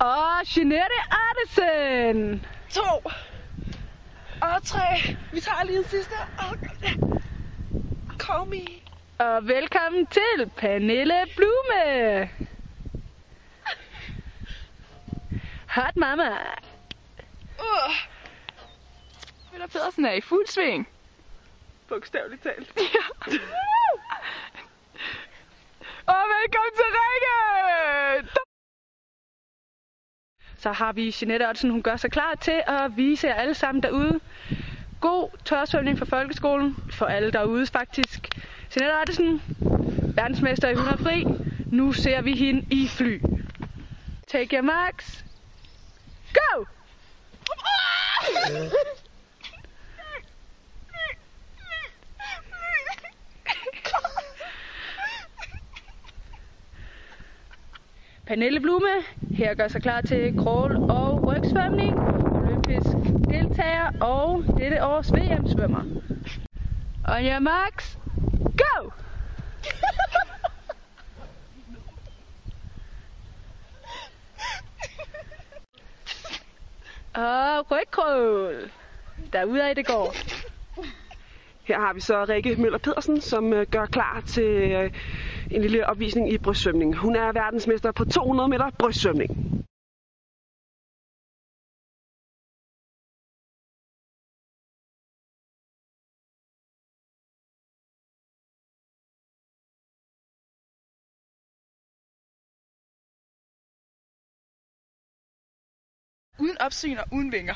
Og Jeanette Artesen. To. Og tre. Vi tager lige en sidste. Og... Call me. Og velkommen til Pernille Blume. Hot mama. Uh. Peter Pedersen er i fuld sving. Bogstaveligt talt. Ja. Og velkommen til Rikke! Så har vi Jeanette Ottsen, hun gør sig klar til at vise jer alle sammen derude. God tørsvømning for folkeskolen, for alle derude faktisk. Jeanette Ottsen, verdensmester i 100 fri. Nu ser vi hende i fly. Take your marks. Go! Pernille Blume her gør sig klar til crawl og rygsvømning. Olympisk deltager og dette års VM-svømmer. On your marks, go! og rygcrawl. Derudad det går. Her har vi så Rikke Møller Pedersen, som øh, gør klar til øh, en lille opvisning i brystsvømning. Hun er verdensmester på 200 meter brystsvømning. Uden opsyn og uden vinger.